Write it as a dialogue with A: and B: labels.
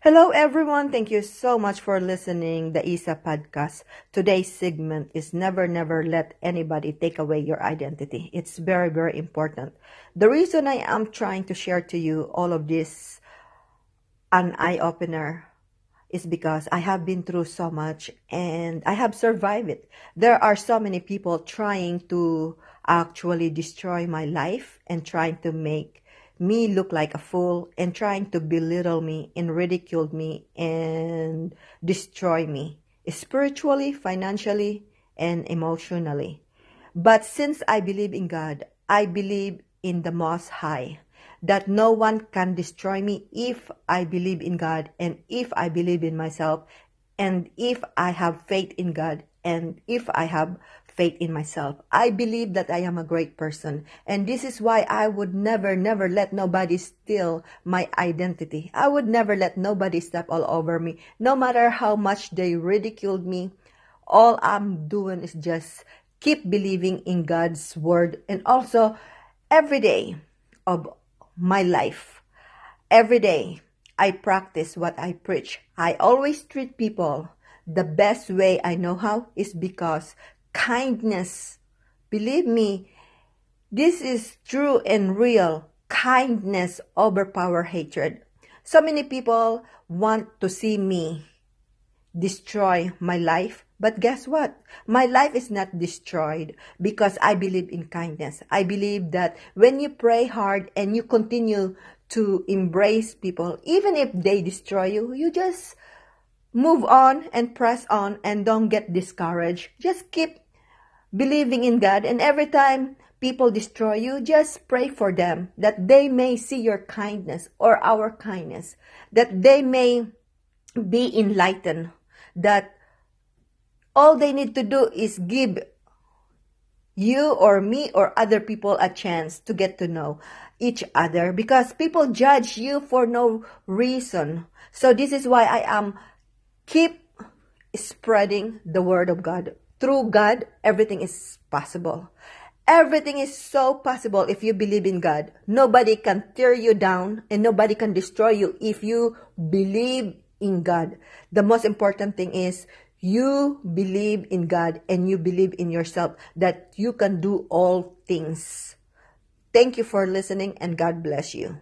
A: Hello, everyone. Thank you so much for listening the ISA podcast. Today's segment is never, never let anybody take away your identity. It's very, very important. The reason I am trying to share to you all of this an eye opener is because I have been through so much and I have survived it. There are so many people trying to actually destroy my life and trying to make me look like a fool and trying to belittle me and ridicule me and destroy me spiritually, financially, and emotionally. But since I believe in God, I believe in the Most High, that no one can destroy me if I believe in God and if I believe in myself and if I have faith in God and if I have faith in myself. I believe that I am a great person. And this is why I would never, never let nobody steal my identity. I would never let nobody step all over me. No matter how much they ridiculed me, all I'm doing is just keep believing in God's word and also every day of my life. Every day I practice what I preach. I always treat people the best way I know how is because kindness. Believe me, this is true and real. Kindness overpower hatred. So many people want to see me destroy my life. But guess what? My life is not destroyed because I believe in kindness. I believe that when you pray hard and you continue to embrace people, even if they destroy you, you just move on and press on and don't get discouraged. Just keep believing in God, and every time people destroy you, just pray for them that they may see your kindness or our kindness, that they may be enlightened, that all they need to do is give you or me or other people a chance to get to know each other because people judge you for no reason. So this is why I am keep spreading the word of God through God, everything is possible. Everything is so possible if you believe in God. Nobody can tear you down and nobody can destroy you if you believe in God. The most important thing is you believe in God and you believe in yourself that you can do all things. Thank you for listening and God bless you.